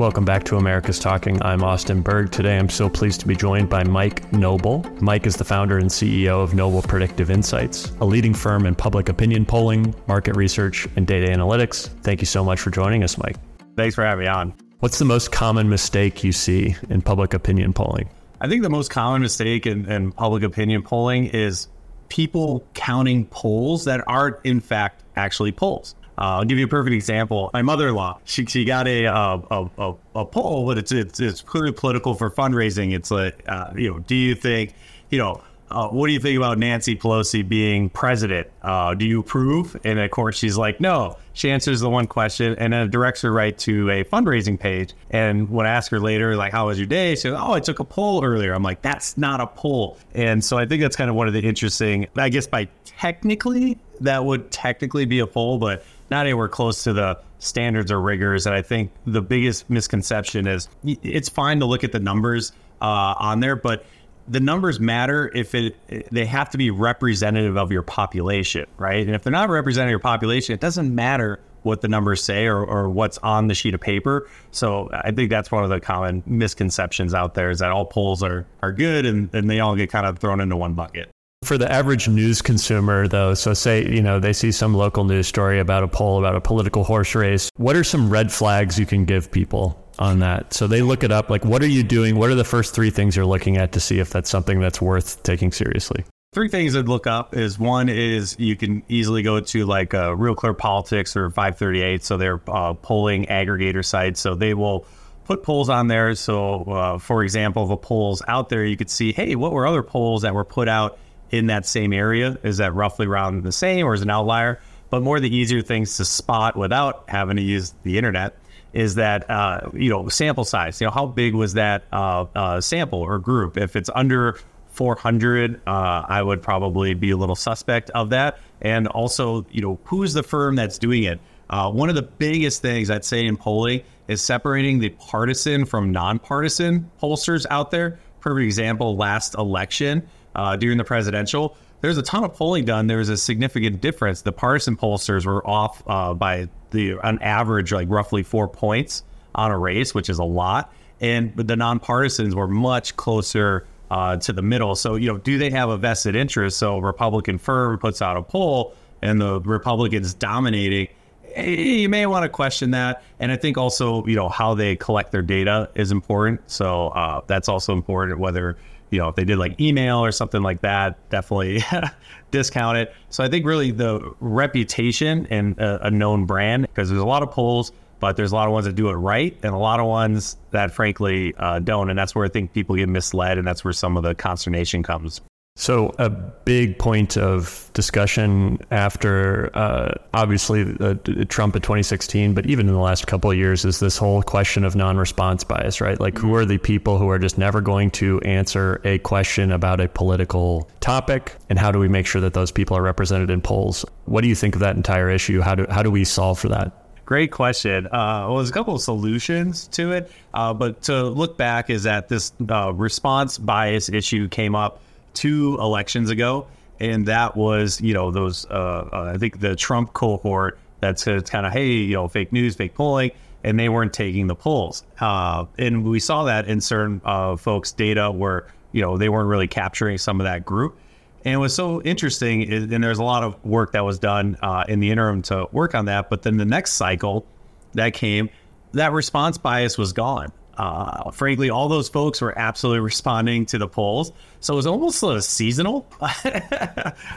Welcome back to America's Talking. I'm Austin Berg. Today I'm so pleased to be joined by Mike Noble. Mike is the founder and CEO of Noble Predictive Insights, a leading firm in public opinion polling, market research, and data analytics. Thank you so much for joining us, Mike. Thanks for having me on. What's the most common mistake you see in public opinion polling? I think the most common mistake in, in public opinion polling is people counting polls that aren't, in fact, actually polls. Uh, I'll give you a perfect example. My mother-in-law, she, she got a, a, a, a poll, but it's, it's, it's clearly political for fundraising. It's like, uh, you know, do you think, you know, uh, what do you think about Nancy Pelosi being president? Uh, do you approve? And of course, she's like, no. She answers the one question and then directs her right to a fundraising page. And when I ask her later, like, how was your day? She goes, oh, I took a poll earlier. I'm like, that's not a poll. And so I think that's kind of one of the interesting, I guess by technically, that would technically be a poll, but not anywhere close to the standards or rigors. And I think the biggest misconception is it's fine to look at the numbers uh, on there, but the numbers matter if it they have to be representative of your population, right? And if they're not representative of your population, it doesn't matter what the numbers say or, or what's on the sheet of paper. So I think that's one of the common misconceptions out there is that all polls are are good and, and they all get kind of thrown into one bucket. For the average news consumer, though, so say, you know, they see some local news story about a poll about a political horse race. What are some red flags you can give people on that? So they look it up. Like, what are you doing? What are the first three things you're looking at to see if that's something that's worth taking seriously? Three things I'd look up is one is you can easily go to like uh, Real Clear Politics or 538. So they're uh, polling aggregator sites. So they will put polls on there. So, uh, for example, if a poll's out there, you could see, hey, what were other polls that were put out in that same area? Is that roughly around the same or is an outlier? But more the easier things to spot without having to use the internet is that uh, you know sample size. You know how big was that uh, uh, sample or group? If it's under 400, uh, I would probably be a little suspect of that. And also, you know, who's the firm that's doing it? Uh, one of the biggest things I'd say in polling is separating the partisan from nonpartisan pollsters out there. Perfect example: last election uh, during the presidential. There's a ton of polling done. There was a significant difference. The partisan pollsters were off uh, by the on average like roughly four points on a race, which is a lot, and the nonpartisans were much closer uh, to the middle. So you know, do they have a vested interest? So Republican firm puts out a poll, and the Republicans dominating. You may want to question that, and I think also you know how they collect their data is important. So uh, that's also important whether you know, if they did like email or something like that, definitely discount it. So I think really the reputation and a, a known brand, because there's a lot of polls, but there's a lot of ones that do it right and a lot of ones that frankly uh, don't. And that's where I think people get misled. And that's where some of the consternation comes. So, a big point of discussion after uh, obviously uh, Trump in 2016, but even in the last couple of years, is this whole question of non response bias, right? Like, who are the people who are just never going to answer a question about a political topic? And how do we make sure that those people are represented in polls? What do you think of that entire issue? How do, how do we solve for that? Great question. Uh, well, there's a couple of solutions to it, uh, but to look back is that this uh, response bias issue came up two elections ago, and that was you know those uh, uh, I think the Trump cohort that said kind of hey you know fake news, fake polling, and they weren't taking the polls, uh, and we saw that in certain uh, folks' data where you know they weren't really capturing some of that group. And what's so interesting is, and there's a lot of work that was done uh, in the interim to work on that. But then the next cycle that came, that response bias was gone uh, frankly, all those folks were absolutely responding to the polls. So it was almost of seasonal,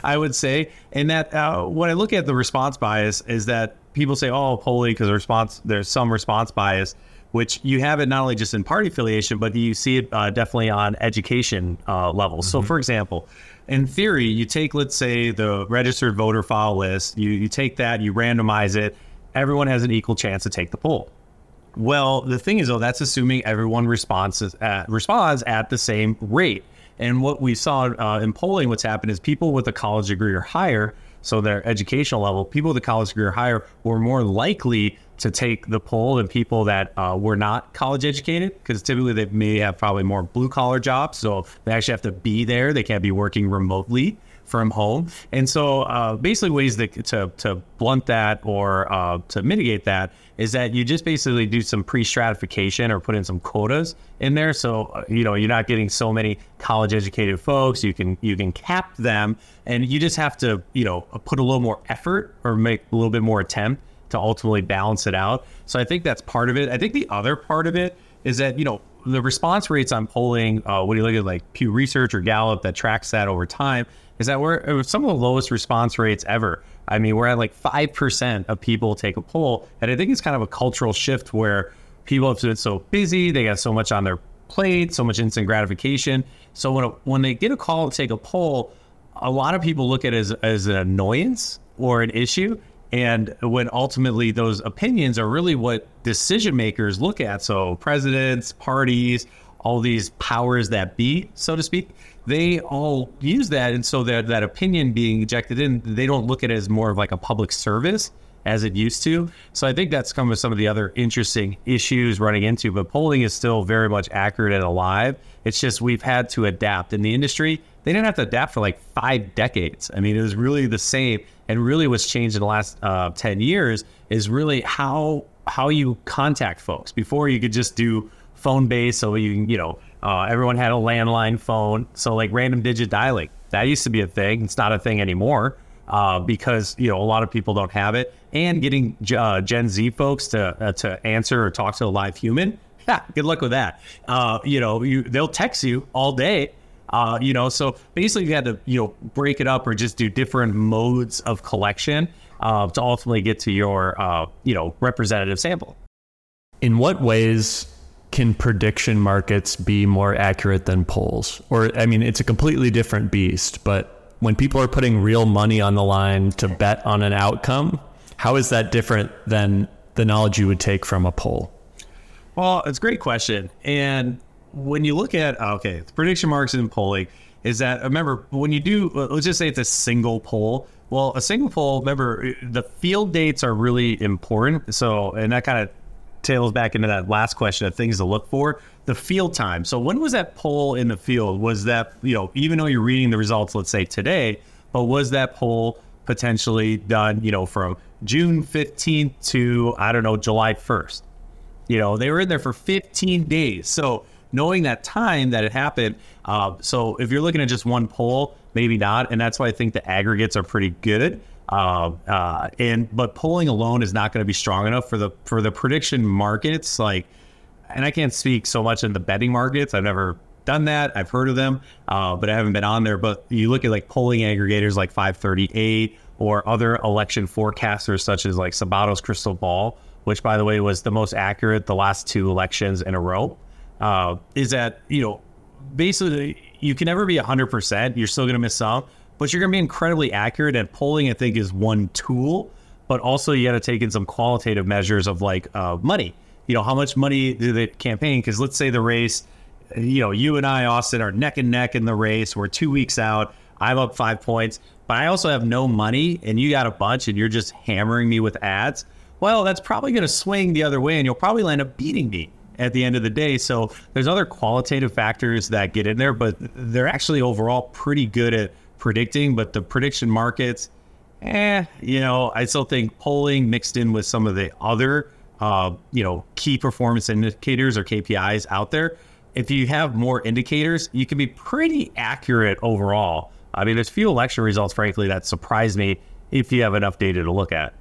I would say. And that uh, when I look at the response bias, is that people say, "Oh, polling," because the response there's some response bias, which you have it not only just in party affiliation, but you see it uh, definitely on education uh, levels. Mm-hmm. So, for example. In theory, you take, let's say, the registered voter file list, you, you take that, you randomize it, everyone has an equal chance to take the poll. Well, the thing is, though, that's assuming everyone responds at, responds at the same rate. And what we saw uh, in polling, what's happened is people with a college degree or higher, so their educational level, people with a college degree or higher were more likely to take the poll than people that uh, were not college educated, because typically they may have probably more blue collar jobs. So they actually have to be there. They can't be working remotely from home. And so, uh, basically, ways to, to, to blunt that or uh, to mitigate that is that you just basically do some pre stratification or put in some quotas in there. So, you know, you're not getting so many college educated folks. You can you can cap them, and you just have to you know put a little more effort or make a little bit more attempt to ultimately balance it out. So I think that's part of it. I think the other part of it is that you know the response rates on polling, uh, when you look at like Pew Research or Gallup that tracks that over time, is that we're some of the lowest response rates ever. I mean, we're at like 5% of people take a poll. And I think it's kind of a cultural shift where people have been so busy, they got so much on their plate, so much instant gratification. So when, when they get a call to take a poll, a lot of people look at it as, as an annoyance or an issue. And when ultimately those opinions are really what decision makers look at. So presidents, parties, all these powers that be, so to speak, they all use that. And so that, that opinion being ejected in, they don't look at it as more of like a public service as it used to. So I think that's come with some of the other interesting issues running into, but polling is still very much accurate and alive. It's just we've had to adapt in the industry. They didn't have to adapt for like five decades. I mean, it was really the same. And really what's changed in the last uh, 10 years is really how how you contact folks. Before you could just do phone based, so you you know uh, everyone had a landline phone, so like random digit dialing that used to be a thing. It's not a thing anymore uh, because you know a lot of people don't have it. And getting uh, Gen Z folks to uh, to answer or talk to a live human, yeah, good luck with that. Uh, you know, you, they'll text you all day. Uh, you know, so basically you had to you know break it up or just do different modes of collection to ultimately get to your you know representative sample. In what ways can prediction markets be more accurate than polls? Or I mean, it's a completely different beast, but when people are putting real money on the line to bet on an outcome, how is that different than the knowledge you would take from a poll? Well, it's a great question. And when you look at uh, okay, the prediction markets in polling is that uh, remember when you do uh, let's just say it's a single poll, well, a single poll, remember, the field dates are really important. So, and that kind of tails back into that last question of things to look for. The field time. So, when was that poll in the field? Was that, you know, even though you're reading the results, let's say today, but was that poll potentially done, you know, from June 15th to, I don't know, July 1st? You know, they were in there for 15 days. So, knowing that time that it happened, uh, so if you're looking at just one poll, maybe not, and that's why I think the aggregates are pretty good. Uh, uh, and but polling alone is not going to be strong enough for the for the prediction markets. Like, and I can't speak so much in the betting markets. I've never done that. I've heard of them, uh, but I haven't been on there. But you look at like polling aggregators like 538 or other election forecasters such as like Sabato's Crystal Ball, which by the way was the most accurate the last two elections in a row. Uh, is that you know basically you can never be 100%. You're still going to miss some, but you're going to be incredibly accurate. And polling, I think, is one tool, but also you got to take in some qualitative measures of like uh, money. You know, how much money do they campaign? Because let's say the race, you know, you and I, Austin, are neck and neck in the race. We're two weeks out. I'm up five points, but I also have no money, and you got a bunch, and you're just hammering me with ads. Well, that's probably going to swing the other way, and you'll probably end up beating me at the end of the day. So there's other qualitative factors that get in there, but they're actually overall pretty good at predicting. But the prediction markets, eh, you know, I still think polling mixed in with some of the other, uh, you know, key performance indicators or KPIs out there. If you have more indicators, you can be pretty accurate overall. I mean, there's few election results, frankly, that surprise me if you have enough data to look at.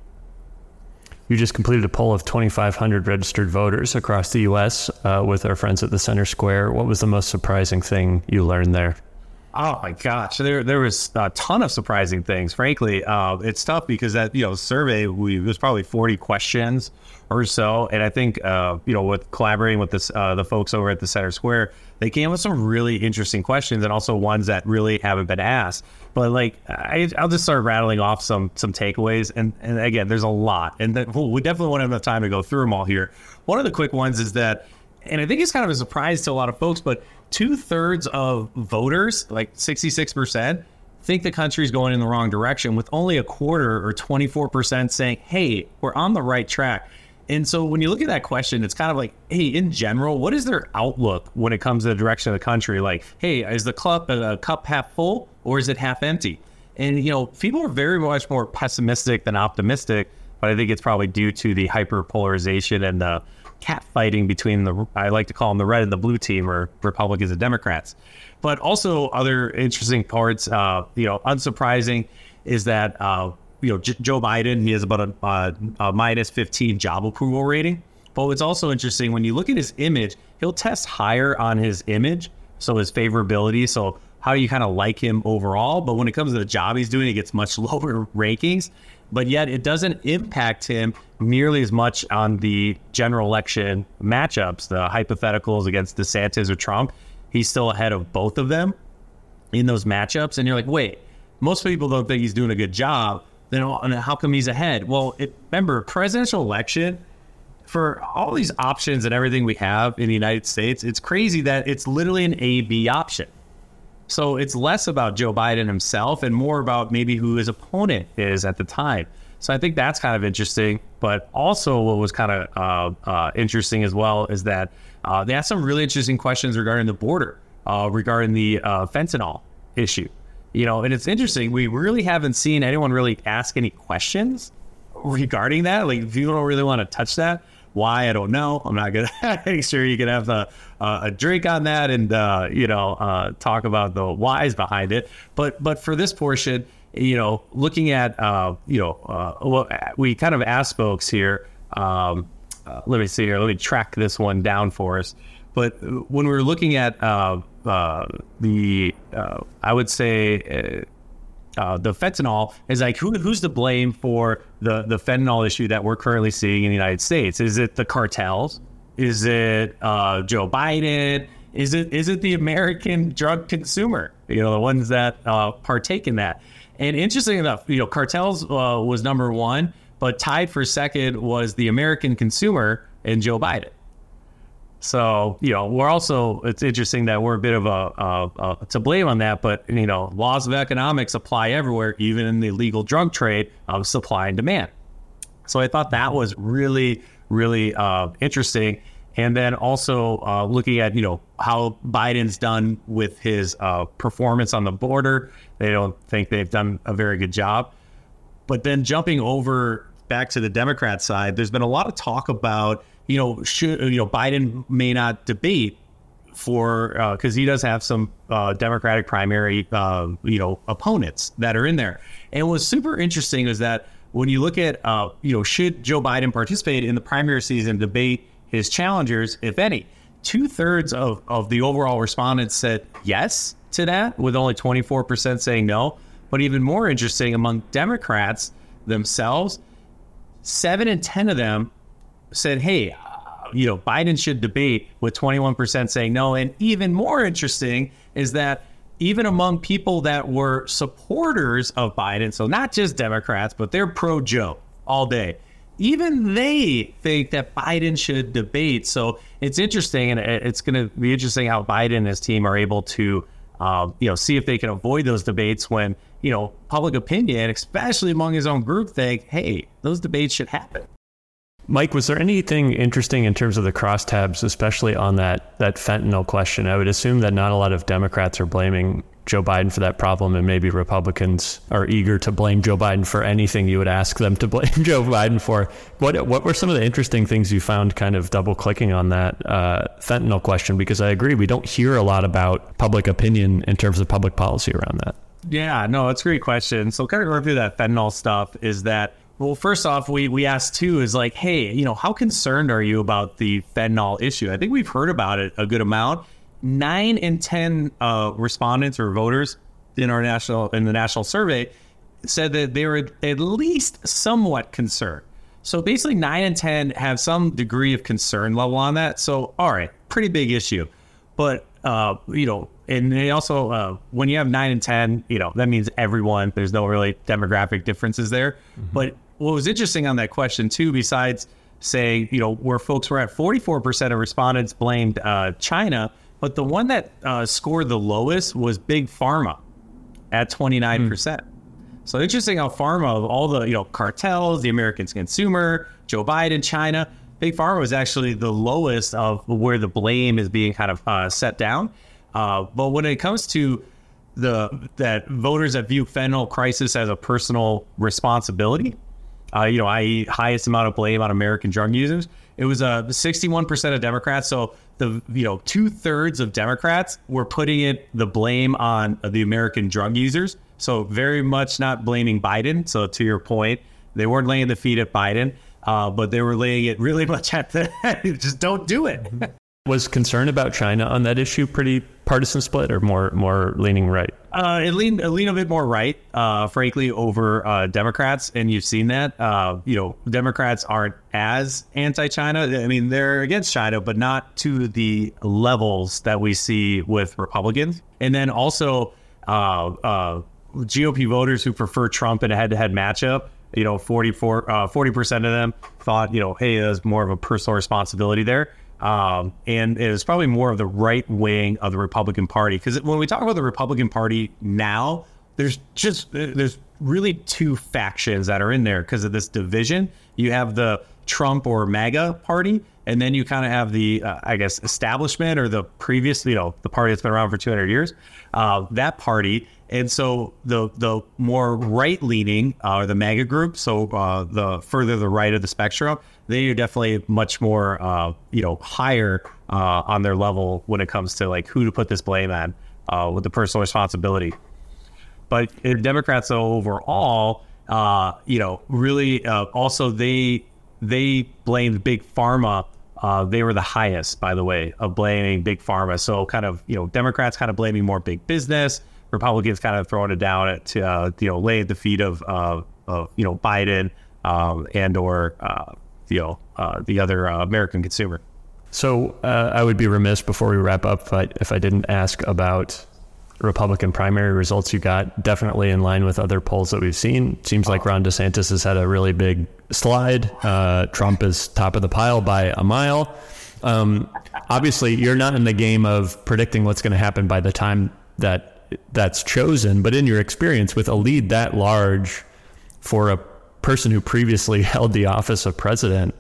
You just completed a poll of 2,500 registered voters across the U.S. Uh, with our friends at the Center Square. What was the most surprising thing you learned there? Oh my gosh, there there was a ton of surprising things. Frankly, uh, it's tough because that you know survey we was probably forty questions or so, and I think uh, you know with collaborating with this uh, the folks over at the Center Square, they came with some really interesting questions and also ones that really haven't been asked. But like I, will just start rattling off some some takeaways, and and again, there's a lot, and that, we definitely won't have enough time to go through them all here. One of the quick ones is that and I think it's kind of a surprise to a lot of folks, but two thirds of voters, like 66%, think the country's going in the wrong direction, with only a quarter or 24% saying, hey, we're on the right track. And so when you look at that question, it's kind of like, hey, in general, what is their outlook when it comes to the direction of the country? Like, hey, is the cup a uh, cup half full or is it half empty? And, you know, people are very much more pessimistic than optimistic, but I think it's probably due to the hyperpolarization and the catfighting between the, I like to call them the red and the blue team or Republicans and Democrats. But also other interesting parts, uh, you know, unsurprising is that, uh, you know, J- Joe Biden, he has about a, uh, a minus 15 job approval rating. But what's also interesting, when you look at his image, he'll test higher on his image, so his favorability. So how you kind of like him overall. But when it comes to the job he's doing, he gets much lower rankings. But yet it doesn't impact him nearly as much on the general election matchups, the hypotheticals against DeSantis or Trump. He's still ahead of both of them in those matchups. And you're like, wait, most people don't think he's doing a good job. Then how come he's ahead? Well, it, remember, presidential election for all these options and everything we have in the United States, it's crazy that it's literally an A B option. So it's less about Joe Biden himself and more about maybe who his opponent is at the time. So I think that's kind of interesting. But also, what was kind of uh, uh, interesting as well is that uh, they asked some really interesting questions regarding the border, uh, regarding the uh, fentanyl issue. You know, and it's interesting. We really haven't seen anyone really ask any questions regarding that. Like, if you don't really want to touch that, why I don't know. I'm not gonna make sure you can have a, a drink on that and uh, you know uh, talk about the whys behind it. But but for this portion, you know, looking at uh, you know, uh, we kind of asked folks here. Um, uh, let me see here. Let me track this one down for us. But when we were looking at uh, the, I would say uh, the fentanyl is like who, who's to blame for the the fentanyl issue that we're currently seeing in the United States? Is it the cartels? Is it uh, Joe Biden? Is it is it the American drug consumer? You know, the ones that uh, partake in that. And interesting enough, you know, cartels uh, was number one, but tied for second was the American consumer and Joe Biden. So, you know, we're also, it's interesting that we're a bit of a, a, a, to blame on that, but, you know, laws of economics apply everywhere, even in the legal drug trade of supply and demand. So I thought that was really, really uh, interesting. And then also uh, looking at, you know, how Biden's done with his uh, performance on the border. They don't think they've done a very good job. But then jumping over back to the Democrat side, there's been a lot of talk about, you know, should you know Biden may not debate for because uh, he does have some uh, Democratic primary uh, you know opponents that are in there. And what's super interesting is that when you look at uh, you know should Joe Biden participate in the primary season debate his challengers, if any, two thirds of of the overall respondents said yes to that, with only 24% saying no. But even more interesting among Democrats themselves, seven and 10 of them said, hey, uh, you know, Biden should debate with 21% saying no. And even more interesting is that even among people that were supporters of Biden, so not just Democrats, but they're pro Joe all day, even they think that Biden should debate. So it's interesting, and it's going to be interesting how Biden and his team are able to, uh, you know, see if they can avoid those debates when you know public opinion, especially among his own group, think, hey, those debates should happen. Mike, was there anything interesting in terms of the crosstabs, especially on that that fentanyl question? I would assume that not a lot of Democrats are blaming Joe Biden for that problem, and maybe Republicans are eager to blame Joe Biden for anything you would ask them to blame Joe Biden for. What what were some of the interesting things you found, kind of double clicking on that uh, fentanyl question? Because I agree, we don't hear a lot about public opinion in terms of public policy around that. Yeah, no, it's a great question. So, kind of going through that fentanyl stuff is that well, first off, we we asked too is like, hey, you know, how concerned are you about the fentanyl issue? I think we've heard about it a good amount. Nine in ten uh, respondents or voters in our national in the national survey said that they were at least somewhat concerned. So basically, nine and ten have some degree of concern level on that. So all right, pretty big issue, but uh, you know, and they also uh, when you have nine and ten, you know, that means everyone. There's no really demographic differences there, mm-hmm. but what was interesting on that question too, besides saying, you know, where folks were at 44% of respondents blamed uh, China, but the one that uh, scored the lowest was Big Pharma at 29%. Mm. So interesting how pharma of all the, you know, cartels, the American consumer, Joe Biden, China, Big Pharma was actually the lowest of where the blame is being kind of uh, set down. Uh, but when it comes to the that voters that view fentanyl crisis as a personal responsibility. Uh, you know, i.e., highest amount of blame on American drug users. It was uh, 61% of Democrats. So the you know two thirds of Democrats were putting it the blame on the American drug users. So very much not blaming Biden. So to your point, they weren't laying the feet at Biden, uh, but they were laying it really much at the just don't do it. Was concern about China on that issue pretty partisan split or more more leaning right? Uh, it leaned it leaned a bit more right, uh, frankly, over uh, Democrats, and you've seen that. Uh, you know, Democrats aren't as anti-China. I mean, they're against China, but not to the levels that we see with Republicans. And then also, uh, uh, GOP voters who prefer Trump in a head-to-head matchup. You know, 44, 40 percent of them thought, you know, hey, there's more of a personal responsibility there. Um, and it was probably more of the right wing of the Republican Party. Because when we talk about the Republican Party now, there's just there's really two factions that are in there because of this division. You have the Trump or MAGA party, and then you kind of have the, uh, I guess, establishment or the previous, you know, the party that's been around for 200 years. Uh, that party, and so the the more right leaning uh, or the MAGA group, so uh, the further the right of the spectrum, they are definitely much more, uh, you know, higher uh, on their level when it comes to like who to put this blame on with the personal responsibility. But Democrats, overall, you know, really also they they blamed big pharma. Uh, they were the highest, by the way, of blaming big pharma. So kind of, you know, Democrats kind of blaming more big business. Republicans kind of throwing it down at, to, you know, lay at the feet of, of you know, Biden um, and or you know uh, the other uh, American consumer. So uh, I would be remiss before we wrap up if I, if I didn't ask about Republican primary results you got. Definitely in line with other polls that we've seen. Seems like Ron DeSantis has had a really big slide. Uh, Trump is top of the pile by a mile. Um, obviously, you're not in the game of predicting what's going to happen by the time that that's chosen, but in your experience with a lead that large for a person who previously held the office of president,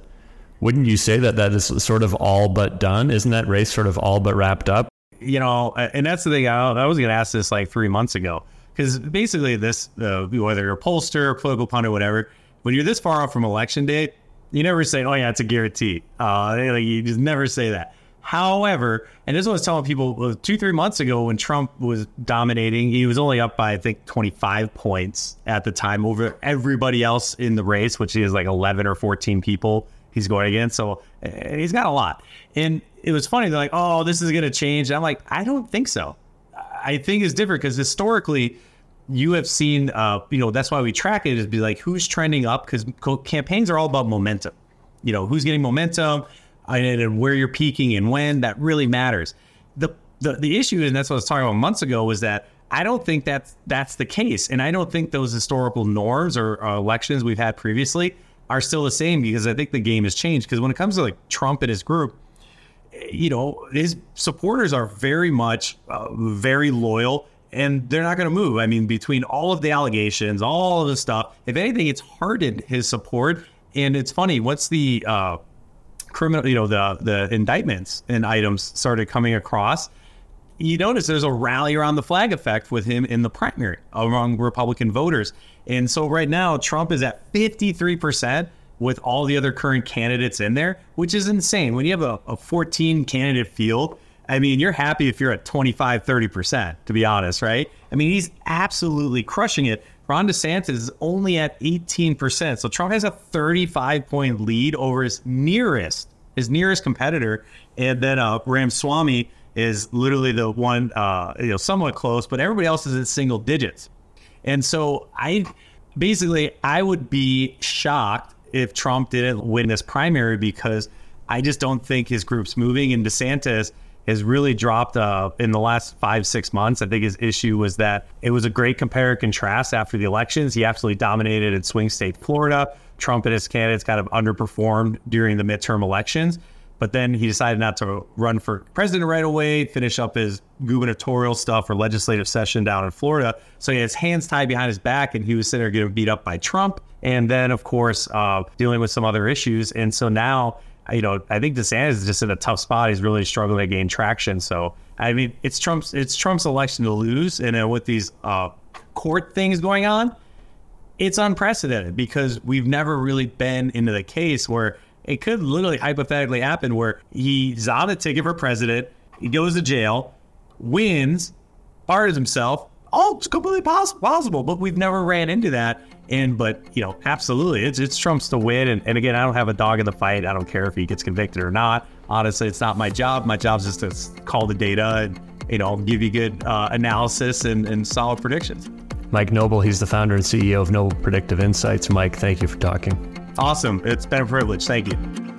wouldn't you say that that is sort of all but done? Isn't that race sort of all but wrapped up? You know, and that's the thing. I, I was going to ask this like three months ago because basically, this uh, whether you're a pollster, political pundit, whatever, when you're this far off from election day, you never say, "Oh yeah, it's a guarantee." Uh, like, you just never say that. However, and this was telling people two, three months ago when Trump was dominating, he was only up by, I think, 25 points at the time over everybody else in the race, which is like 11 or 14 people he's going against. So he's got a lot. And it was funny. They're like, oh, this is going to change. And I'm like, I don't think so. I think it's different because historically, you have seen, uh, you know, that's why we track it is be like, who's trending up? Because campaigns are all about momentum. You know, who's getting momentum and where you're peaking and when that really matters. The, the the issue, and that's what I was talking about months ago, was that I don't think that's that's the case, and I don't think those historical norms or uh, elections we've had previously are still the same because I think the game has changed. Because when it comes to like Trump and his group, you know, his supporters are very much uh, very loyal and they're not going to move. I mean, between all of the allegations, all of the stuff, if anything, it's hardened his support. And it's funny, once the uh, criminal, you know, the the indictments and items started coming across, you notice there's a rally around the flag effect with him in the primary among Republican voters. And so right now, Trump is at 53% with all the other current candidates in there, which is insane. When you have a, a 14 candidate field, I mean, you're happy if you're at 25, 30%, to be honest, right? I mean, he's absolutely crushing it. Ron DeSantis is only at 18%. So Trump has a 35 point lead over his nearest, his nearest competitor. And then uh, Ramaswamy is literally the one, uh, you know, somewhat close, but everybody else is in single digits. And so I basically, I would be shocked if Trump didn't win this primary because I just don't think his group's moving. And DeSantis, has really dropped uh, in the last five, six months. I think his issue was that it was a great compare and contrast after the elections. He absolutely dominated in swing state Florida. Trump and his candidates kind of underperformed during the midterm elections. But then he decided not to run for president right away, finish up his gubernatorial stuff or legislative session down in Florida. So he has hands tied behind his back, and he was sitting there getting beat up by Trump. And then, of course, uh, dealing with some other issues. And so now you know, I think DeSantis is just in a tough spot. He's really struggling to gain traction. So, I mean, it's Trump's it's Trump's election to lose, and uh, with these uh, court things going on, it's unprecedented because we've never really been into the case where it could literally hypothetically happen where he's on a ticket for president, he goes to jail, wins, pardons himself. All it's completely possible, but we've never ran into that. And but you know, absolutely, it's it's Trump's to win. And, and again, I don't have a dog in the fight. I don't care if he gets convicted or not. Honestly, it's not my job. My job is just to call the data and you know give you good uh, analysis and, and solid predictions. Mike Noble, he's the founder and CEO of Noble Predictive Insights. Mike, thank you for talking. Awesome. It's been a privilege. Thank you.